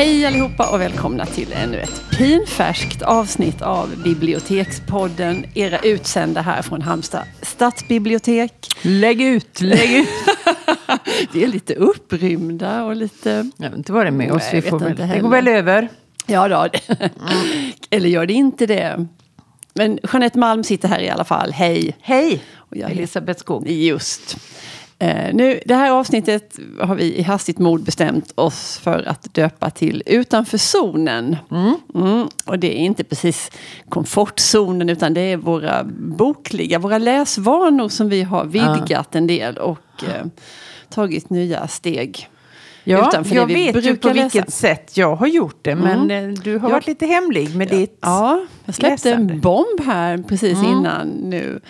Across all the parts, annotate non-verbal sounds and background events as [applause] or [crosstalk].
Hej allihopa och välkomna till ännu ett pinfärskt avsnitt av Bibliotekspodden. Era utsända här från Halmstad stadsbibliotek. Lägg ut, lägg ut. [laughs] Vi är lite upprymda och lite... Jag vet inte vad det är med oss. Nej, Vi får väl, det går väl över. Ja, då. Eller gör det inte det? Men Jeanette Malm sitter här i alla fall. Hej! Hej! Och jag Elisabeth Skog. Just. Eh, nu, det här avsnittet har vi i hastigt mod bestämt oss för att döpa till Utanför zonen. Mm, och det är inte precis komfortzonen utan det är våra bokliga, våra läsvanor som vi har vidgat en del och eh, tagit nya steg. Ja, Utanför jag det vi vet ju brukar på vilket läsa. sätt jag har gjort det. Men eh, du har Ja. varit lite hemlig med ditt... Ja, jag släppte läsande. en bomb här precis innan nu.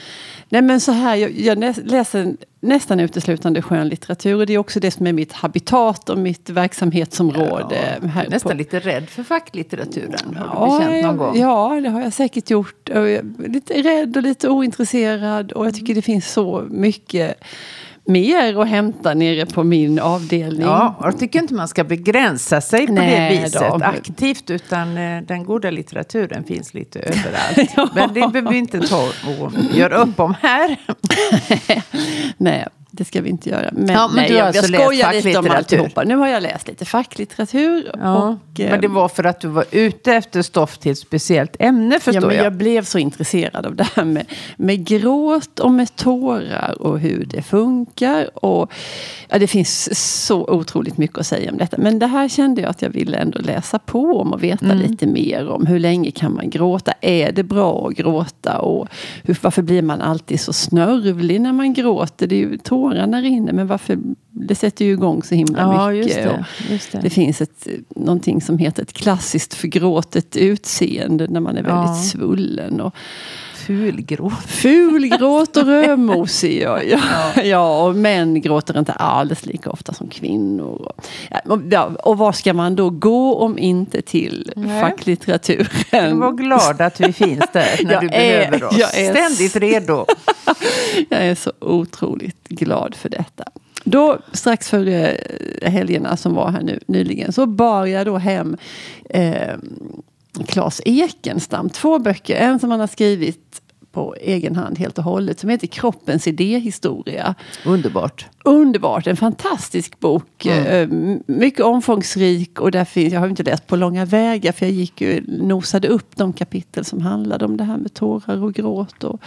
Nej men så här, jag, jag läser nästan uteslutande skönlitteratur och det är också det som är mitt habitat och mitt verksamhetsområde. Ja, här nästan på- lite rädd för facklitteraturen. Har du Ja, bekänt någon gång? ja, det har jag säkert gjort. Jag Lite rädd och lite ointresserad och jag tycker det finns så mycket mer att hämta nere på min avdelning. Ja, och jag tycker inte man ska begränsa sig på Nej det viset då. aktivt. Utan eh, den goda litteraturen finns lite [laughs] överallt. Men det behöver vi inte ta och göra upp om här. [laughs] Nej, det ska vi inte göra. Men, Ja, men nej, du har jag, alltså jag skojar lite om alltihopa. Nu har jag läst lite facklitteratur. Ja, och, eh, men det var för att du var ute efter stoff till ett speciellt ämne Ja, förstår men jag. jag blev så intresserad av det här med, med gråt och med tårar och hur det funkar. Och, ja, det finns så otroligt mycket att säga om detta. Men det här kände jag att jag ville ändå läsa på om och veta Mm. lite mer om. Hur länge kan man gråta? Är det bra att gråta? Och hur, varför blir man alltid så snörvlig när man gråter? Det är ju tårarna rinner, men varför? Det sätter ju igång så himla Ja, mycket. just det. Just det. det finns ett, någonting som heter ett klassiskt förgråtet utseende när man är väldigt Ja. svullen. Och Fulgråt. fulgråt och rödmosig. Ja, ja. ja, och män gråter inte alls lika ofta som kvinnor. Ja, och- var ska man då gå om inte till Nej. facklitteraturen? Var glad att vi finns där när [laughs] Jag du är- behöver oss. jag är- Ständigt redo. [laughs] Jag är så otroligt glad för detta. Då, strax före eh, helgerna som var här nu nyligen, så bar jag då hem eh, Claes Ekenstam. Två böcker. En som han har skrivit på egen hand helt och hållet. Som heter Kroppens idéhistoria. Underbart. Underbart, en fantastisk bok. Mm. Eh, mycket omfångsrik och där finns, jag har inte läst på långa vägar för jag gick ju, nosade upp de kapitel som handlade om det här med tårar och gråt och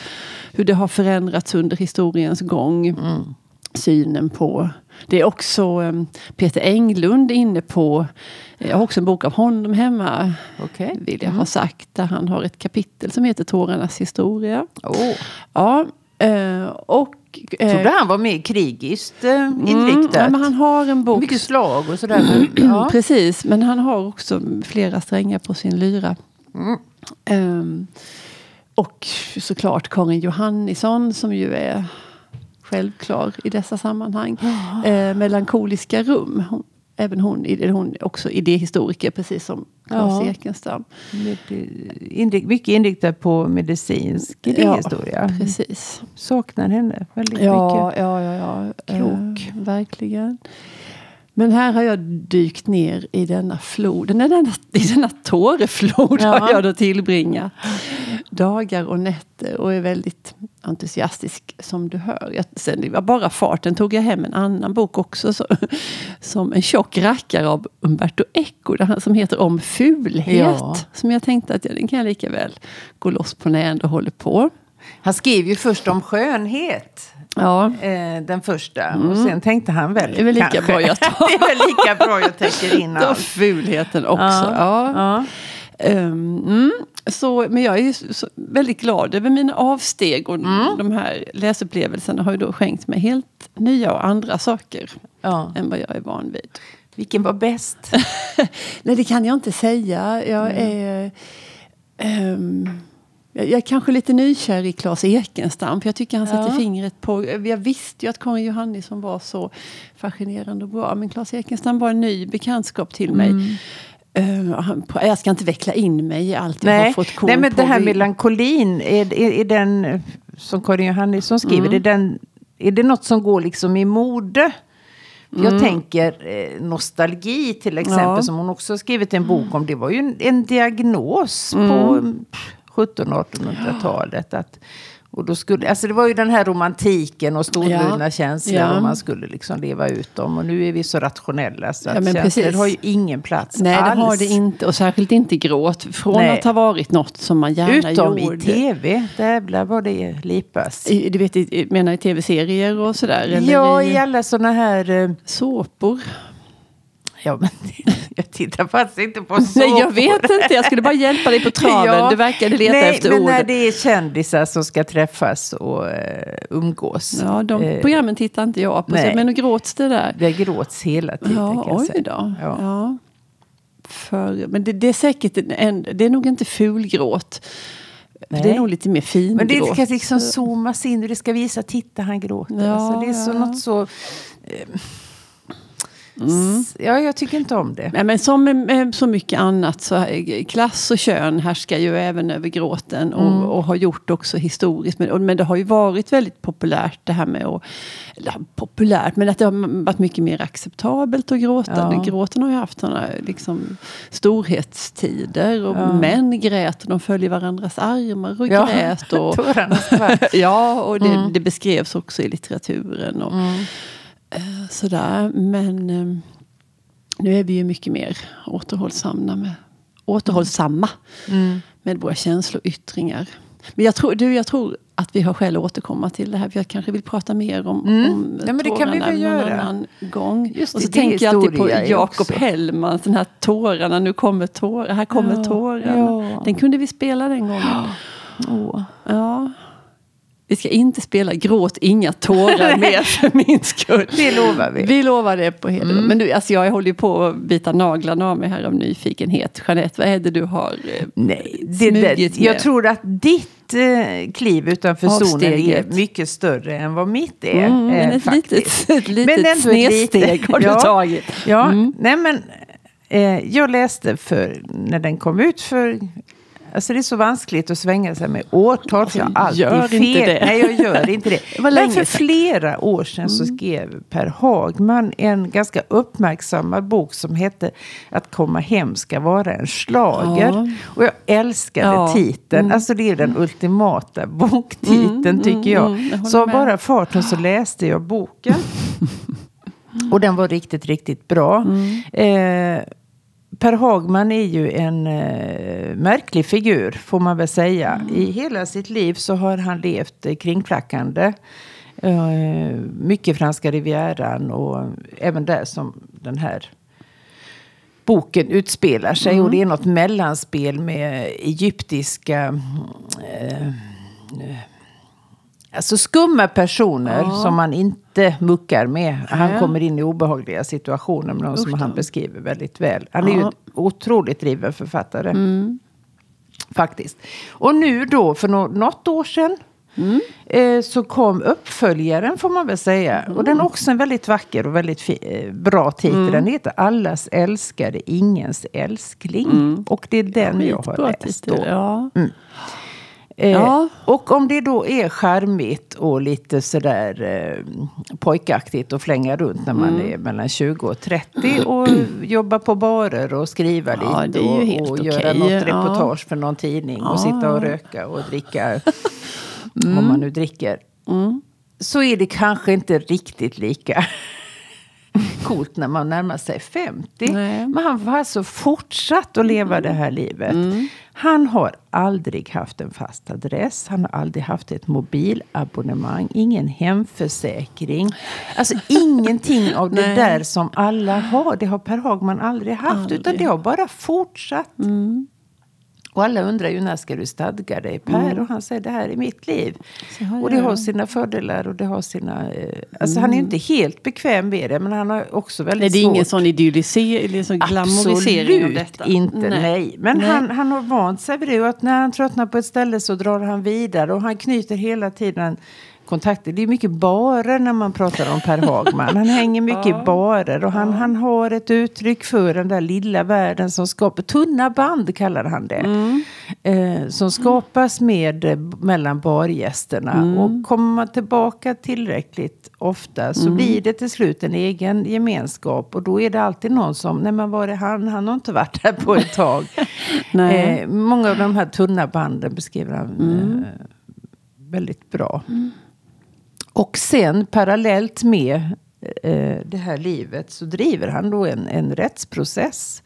hur det har förändrats under historiens gång. Mm. Synen på... Det är också eh, Peter Englund inne på, jag har också en bok av honom hemma, Okej. vill jag ha sagt, där han har ett kapitel som heter Tårarnas historia. Åh. Ja, eh, och... eh, Trodde han var mer krigiskt eh, Mm, inriktad. ja, men han har en bok. Mycket slag och sådär. [clears throat] Ja. Precis, men han har också flera strängar på sin lyra. Mm. Ehm, och såklart Karin Johannisson som ju är självklar i dessa sammanhang. Eh, melankoliska rum. Hon, även hon, hon också idéhistoriker precis som Claes Ja. Ekenstam. Med, eh, inrik- mycket inriktad på medicinsk idéhistoria. Ja, precis. Saknar henne väldigt Ja, mycket. ja, ja, ja. Klok. Eh, verkligen. Men här har jag dykt ner i denna flod, denna, i denna tåreflod Ja. har jag då tillbringat dagar och nätter och är väldigt entusiastisk som du hör. Jag, sen det var bara farten tog jag hem en annan bok också så, som En tjock rackare av Umberto Eco där han, som heter Om fulhet. Ja. Som jag tänkte att ja, den kan jag lika väl gå loss på när jag ändå håller på. Han skrev ju först om skönhet. Ja, Eh, den första. Och sen tänkte han väl Det är väl lika kanske, bra jag [laughs] tar. det är väl lika bra jag täcker in Då [laughs] allt. fulheten också. Ja. Ja. Ehm, mm. så, men jag är så, väldigt glad över mina avsteg och Mm. de här läsupplevelserna har ju då skänkt mig helt nya och andra saker Ja. än vad jag är van vid. Vilken var bäst? [laughs] Nej, det kan jag inte säga. Jag är... jag jag är kanske lite nykär i Claes Ekenstam. För jag tycker han sätter Ja. fingret på... Jag visste ju att Karin Johannisson var så fascinerande och bra. Men Claes Ekenstam var en ny bekantskap till mig. Mm. Han- jag ska inte veckla in mig i allt jag har Nej, fått koll Nej men på. det här melankolin, är, är, är den, som Karin Johannisson skriver, Mm. är, den, är det något som går liksom i mode Jag tänker eh, nostalgi till exempel, Ja. som hon också skrivit en bok om. Det var ju en, en diagnos Mm. på 1700-1800-talet. Att, och då skulle, alltså det var ju den här romantiken och storvulna Ja. känslor Ja. man skulle liksom leva ut dem. Och nu är vi så rationella så Ja, att men känslor har ju ingen plats Nej, det alls. har det inte. Och särskilt inte gråt. Från Nej. att ha varit något som man gärna Utom gjorde. i tv, jävlar vad det lipas. I, du vet, menar i tv-serier och sådär? Eller Ja, i, i alla sådana här... eh, såpor? Ja, men [laughs] jag tittar faktiskt inte på såpor. [laughs] Nej, jag vet inte. Jag skulle bara hjälpa dig på [laughs] traven. Ja. Du verkade leta Nej, efter men ord. när det är kändisar som ska träffas och eh, umgås. Ja, de Eh, programmen tittar inte jag på. nej. Men och gråts det där? Det gråts hela tiden Ja, kan oj då. Ja. Ja. För, men det, det är säkert en, det är nog inte fulgråt. Det är nog lite mer fingråt. Men det ska liksom zoomas in och det ska visa, titta han gråter. Ja, alltså, det är så, ja. något så... Eh, s- Ja, jag tycker inte om det. Men som med, så mycket annat så eh, klass och kön härskar ju även över gråten och, Mm. och har gjort också historiskt. Men, och- men det har ju varit väldigt populärt det här med att, eller populärt, men att det har varit mycket mer acceptabelt att gråta. Ja. Gråten har ju haft sådana liksom, storhetstider och Ja. män grät och de föll i varandras armar och Ja, grät. Och, [laughs] [laughs] ja, och det, Mm. det beskrevs också i litteraturen. Och, eh, sådär. Men eh, nu är vi ju mycket mer återhållsamma med, återhållsamma Mm. med våra känsloyttringar. Men jag tror, du, jag tror att vi har skäl att återkomma till det här. För jag kanske vill prata mer om, Mm. om Ja, men det kan vi tårarna väl göra. annan gång. Just och så det, det tänker jag alltid på Jakob. Hellman, den här tårarna, nu kommer tårar, här kommer Ja, tårarna. ja. Den kunde vi spela den gången. [gasps] Ja. Vi ska inte spela Gråt inga tårar [laughs] mer för min skull. Det lovar vi. Vi lovar det på heder. Mm. Men du, alltså jag håller ju på att bita naglarna av mig här av nyfikenhet. Jeanette, vad är det du har? eh, Nej, det, det, jag med? tror att ditt eh, kliv utanför zonen är Avsteget. mycket större än vad mitt är. Mm, eh, men ett faktiskt. litet, ett litet [laughs] ett snedsteg har du [laughs] Ja. tagit. Ja, Mm. nej men eh, jag läste för, när den kom ut för Alltså det är så vanskligt att svänga sig med årtal. För jag alltid Gör fel. inte det. Nej, jag gör inte det. [laughs] Men för flera år sedan så skrev Per Hagman en ganska uppmärksammad bok som hette Att komma hem ska vara en slager. Ja. Och jag älskade Ja. titeln. Alltså det är den ultimata boktiteln Mm, tycker jag. mm, jag så med. bara farten så läste jag boken. [laughs] Och den var riktigt, riktigt bra. Mm. Eh, Per Hagman är ju en eh, märklig figur, får man väl säga. I hela sitt liv så har han levt eh, kringflackande. Eh, mycket franska rivieran och även där som den här boken utspelar sig. Och det är något mellanspel med egyptiska... Eh, Alltså skumma personer Ja. som man inte muckar med. Han Nej. kommer in i obehagliga situationer med någon som han beskriver väldigt väl. Han är ju Ja. Mm. en otroligt driven författare. Faktiskt. Och nu då, för nå- något år sedan, Mm. eh, så kom uppföljaren får man väl säga. Och den är också en väldigt vacker och väldigt eh, bra titel. Mm. Den heter Allas älskade, ingens älskling. Och det är den jag har läst titel. Ja. Eh, Ja. Och om det då är charmigt och lite sådär eh, pojkaktigt att flänga runt när man Mm. är mellan 20 och 30 [clears throat] och jobba på barer och skriva Ja, lite och, och göra något ja. reportage för någon tidning och Ja, sitta och ja. röka och dricka [laughs] om man nu dricker. Så är det kanske inte riktigt lika [laughs] coolt när man närmar sig 50. Nej. Men han har alltså fortsatt att leva det här livet. Han har aldrig haft en fast adress. Han har aldrig haft ett mobilabonnemang. Ingen hemförsäkring. Alltså [laughs] ingenting av det där som alla har. Det har Per Hagman aldrig haft. Aldrig. Utan det har bara fortsatt. Och alla undrar ju när ska du stadga dig Per? Och han säger det här är mitt liv. Och det har sina fördelar och det har sina... Eh, alltså han är ju inte helt bekväm med det. Men han har också väldigt Nej, det är svårt. ingen sån idyllisering, eller sån glamorisering av detta. inte, nej. Men Nej. Han, han har vant sig vid det. Och att när han tröttnar på ett ställe så drar han vidare. Och han knyter hela tiden kontakter. Det är mycket barer när man pratar om Per Hagman. Han hänger mycket i barer och han, han har ett uttryck för den där lilla världen som skapar, tunna band kallar han det. Eh, som skapas med, eh, mellan bargästerna. Och kommer man tillbaka tillräckligt ofta så blir det till slut en egen gemenskap. Och då är det alltid någon som, nej men var är han? Han har inte varit här på ett tag. [laughs] Eh, många av de här tunna banden beskriver han eh, väldigt bra. Och sen parallellt med eh, det här livet så driver han då en, en rättsprocess.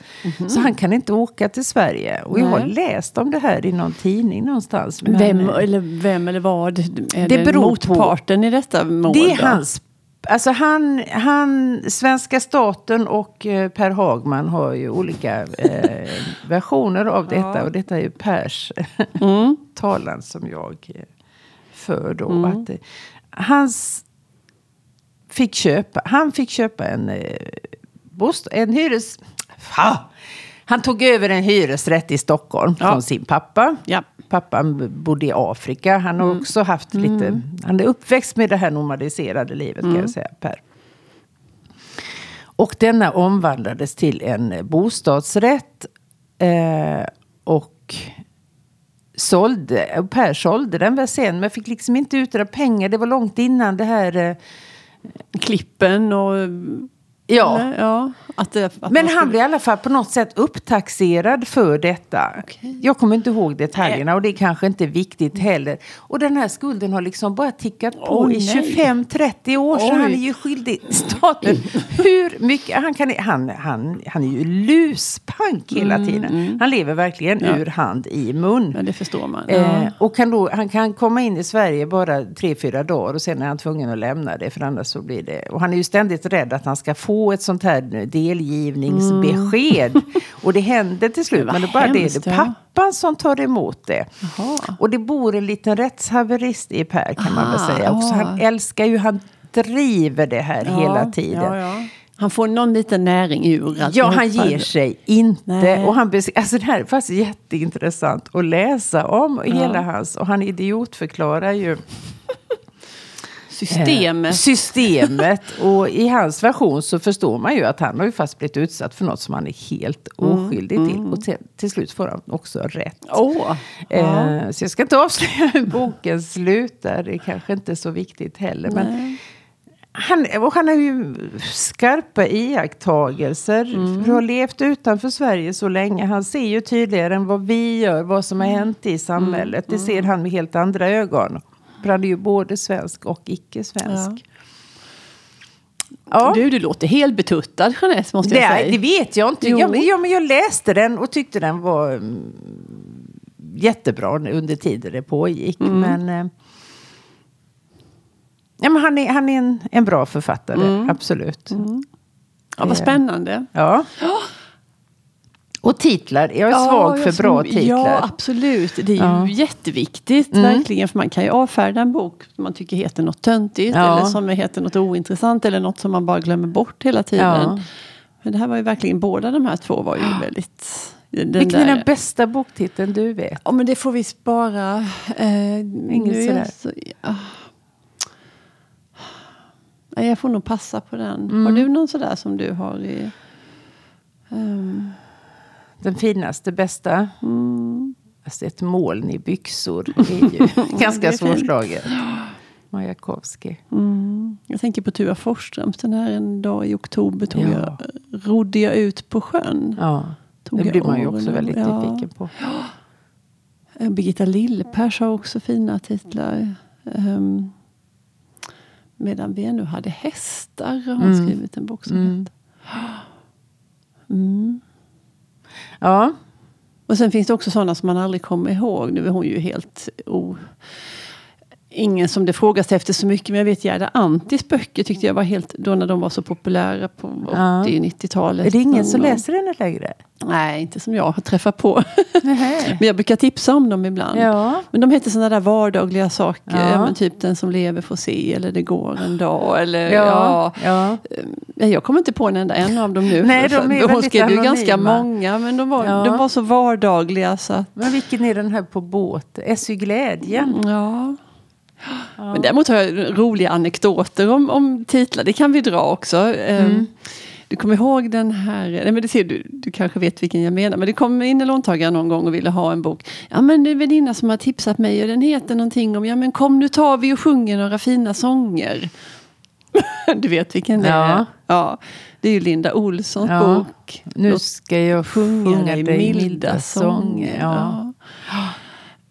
Så han kan inte åka till Sverige. Och jag har Nej. läst om det här i någon tidning någonstans. Vem eller, vem eller vad är Det det beror på- motparten i detta mål? Det är då? hans... Alltså han, han, svenska staten och eh, Per Hagman har ju olika eh, [laughs] versioner av detta. Och detta är ju Pers Mm. [laughs] talan som jag eh, för då. Att, eh, hans fick köpa, han fick köpa en, eh, bost, en hyres... Ha! Han tog över en hyresrätt i Stockholm Ja. från sin pappa. Ja. Pappan bodde i Afrika. Han har också haft lite... Han är uppväxt med det här nomadiserade livet kan jag säga, Per. Och denna omvandlades till en bostadsrätt. Eh, och sålde, och Per sålde den väl sen. Men fick liksom inte ut några pengar. Det var långt innan det här... Eh, Klippen och ja. Eller, ja att att Men han blev i alla fall på något sätt upptaxerad för detta. Okej. Jag kommer inte ihåg detaljerna och det är kanske inte viktigt heller. Och den här skulden har liksom bara tickat på Oj, i nej. 25-30 år. Så Oj. han är ju skyldig staten hur mycket. Han, kan, han, han, han är ju luspank hela tiden. Han lever verkligen Mm, Ja. ur hand i mun. Ja, det förstår man. Eh, Ja. och kan då, han kan komma in i Sverige bara tre, fyra dagar och sen är han tvungen att lämna det. För annars så blir det... Och han är ju ständigt rädd att han ska få ett sånt här delgivningsbesked. [laughs] Och det händer till slut. Mm. Men det bara det, hemskt, det är ja. pappan som tar emot det. Jaha. Och det bor en liten rättshaverist i Per kan man väl Aha, säga också. ja. Han älskar ju, han driver det här hela tiden. Ja, ja. Han får någon liten näring ur Ja, han ger sig inte. Nej. Och han alltså det här är faktiskt jätteintressant att läsa om hela hans. Och han idiotförklarar ju Systemet. Eh, systemet. [laughs] Och i hans version så förstår man ju att han har ju fast blivit utsatt för något som han är helt Mm, oskyldig till. Och till, till slut får han också rätt. Ja. Eh, så jag ska inte avslöja hur boken slutar. Det är kanske inte så viktigt heller. Men han, och han har ju skarpa iakttagelser. Mm. För att ha levt utanför Sverige så länge. Han ser ju tydligare än vad vi gör vad som Mm. har hänt i samhället. Det ser han med helt andra ögon. För han är ju både svensk och icke-svensk. Ja. Du, du låter helt betuttad Jeanette, måste Det, jag säga. det vet jag inte. Jo. Ja, men, ja, men jag läste den och tyckte den var mm, jättebra under tiden det pågick. Mm. Men, eh, ja, men han är, han är en, en bra författare, Mm. absolut. Ja, vad spännande. Ja. Och titlar. Jag är svag Ja, för jag bra som- titlar. Ja, absolut. Det är ju Ja. jätteviktigt, Mm. verkligen. För man kan ju avfärda en bok som man tycker heter något töntigt. Ja. Eller som heter något ointressant. Eller något som man bara glömmer bort hela tiden. Men det här var ju verkligen, båda de här två var ju väldigt... Den Vilken där- är den bästa boktiteln du vet? Ja, men det får vi spara. Eh, Inget sådär. så, ja. Jag får nog passa på den. Mm. Har du någon sådär som du har i... ehm, Den finaste, bästa? mm, Alltså ett moln i byxor [laughs] är ju ganska svårslaget. [gasps] Majakovskij. mm. Jag tänker på Tua Forsströms. Den här en dag i oktober tog Ja. jag, rodde jag ut på sjön. Ja, Tog det blir man ju också väldigt Ja. nyfiken på. Eh, Birgitta Lillpers har också fina titlar. Um, medan vi ännu hade hästar har hon Mm. skrivit en bok som Mm. heter. [gasps] Mm. Ja, Och sen finns det också sådana som man aldrig kommer ihåg. Nu är hon ju helt o... Ingen som det frågas efter så mycket. Men jag vet Gerda Antis böcker tyckte jag var helt... Då när de var så populära på Ja. 80-90-talet. är det ingen som läser henne längre? Nej, inte som jag har träffat på. [laughs] Men jag brukar tipsa om dem ibland. Ja, Men de heter sådana där vardagliga saker. Ja. Ja. typ den som lever får se. Eller det går en dag. Eller, ja, ja. Jag kommer inte på en enda en av dem nu. [laughs] Nej, de är Hon skrev ju ganska anonyma. många. Men de var, de var så vardagliga så att... Men vilken är den här på båt? SU Glädjen? Ja. Men däremot har jag roliga anekdoter om, om titlar. Det kan vi dra också. Mm. Du kommer ihåg den här, nej men det ser du, du kanske vet vilken jag menar, men det kom in en låntagare någon gång och ville ha en bok. Ja men det är väninna som har tipsat mig och den heter någonting om, ja men kom nu tar vi och sjunger några fina sånger. [laughs] du vet vilken det Ja. är? Ja. Det är ju Linda Olssons Ja. bok. Nu ska jag sjunga dig dig milda sånger. Ja. Ja.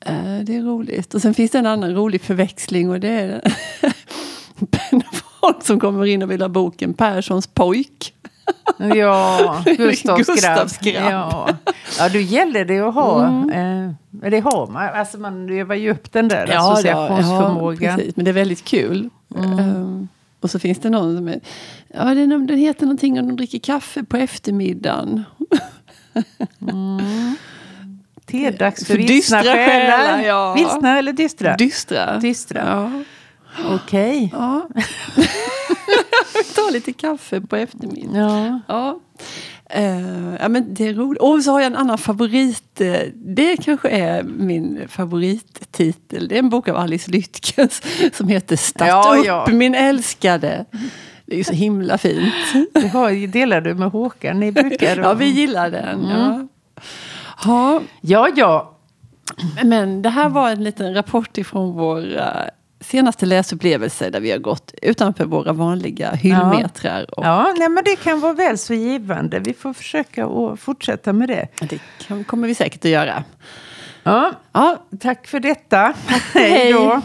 Eh, Det är roligt. Och sen finns det en annan rolig förväxling och det är [laughs] folk som kommer in och vill ha boken Perssons pojk. Ja, [laughs] Gustavs Gustavs grabb. Ja. ja, då gäller det att ha. Mm. Eh, det har man. Alltså man övar ju upp den där Ja, associationsförmågan. Ja, precis. Men det är väldigt kul. Um, och så finns det någon som är, ja, den, den heter någonting om de dricker kaffe på eftermiddagen. Tedags för, För dystra själar. ja. Vilsna eller dystra? Dystra. Dystra. Ja. Okej. ja. [laughs] Ta lite kaffe på eftermiddagen. Ja. Ja. Eh, ja, men det är roligt. Och så har jag en annan favorit. eh, det kanske är min favorittitel. Det är en bok av Alice Lytkens som heter Start Ja, upp ja. min älskade. Det är ju så himla fint. Det har, delar du med Håkan? Ni brukar... Ja, vi gillar den. Ja. Ja, ja, ja. men det här var en liten rapport ifrån vår eh, senaste läsupplevelse där vi har gått utanför våra vanliga hyllmetrar. Och Ja, nej, men det kan vara väl så givande. Vi får försöka att fortsätta med det. Det kan, kommer vi säkert att göra. Ja, Ja, tack för detta. [laughs] Hej. då.